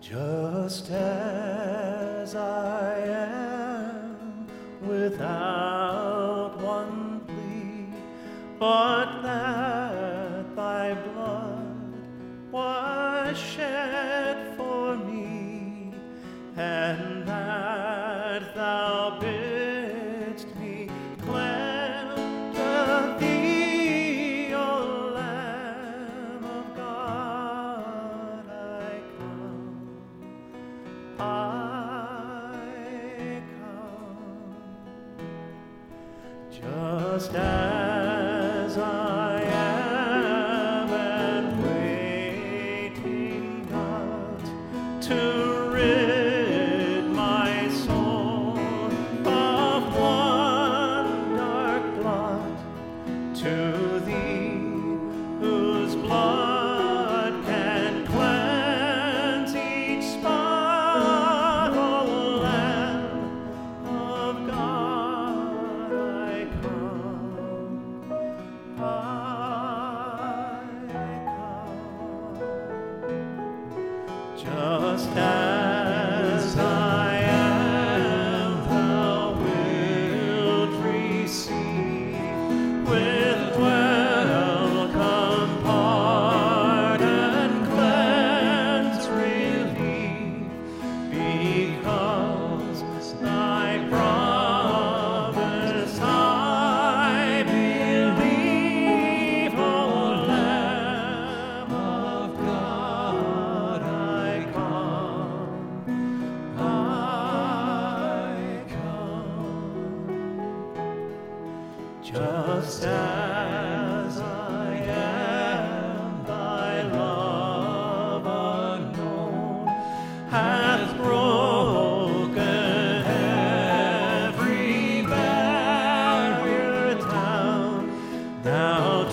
Just as I but that thy blood was shed for me, and that thou bidst me cleanse thee, O Lamb of God, I come. I come just as to just as Just as I am, thy love unknown hath broken every barrier down. Thou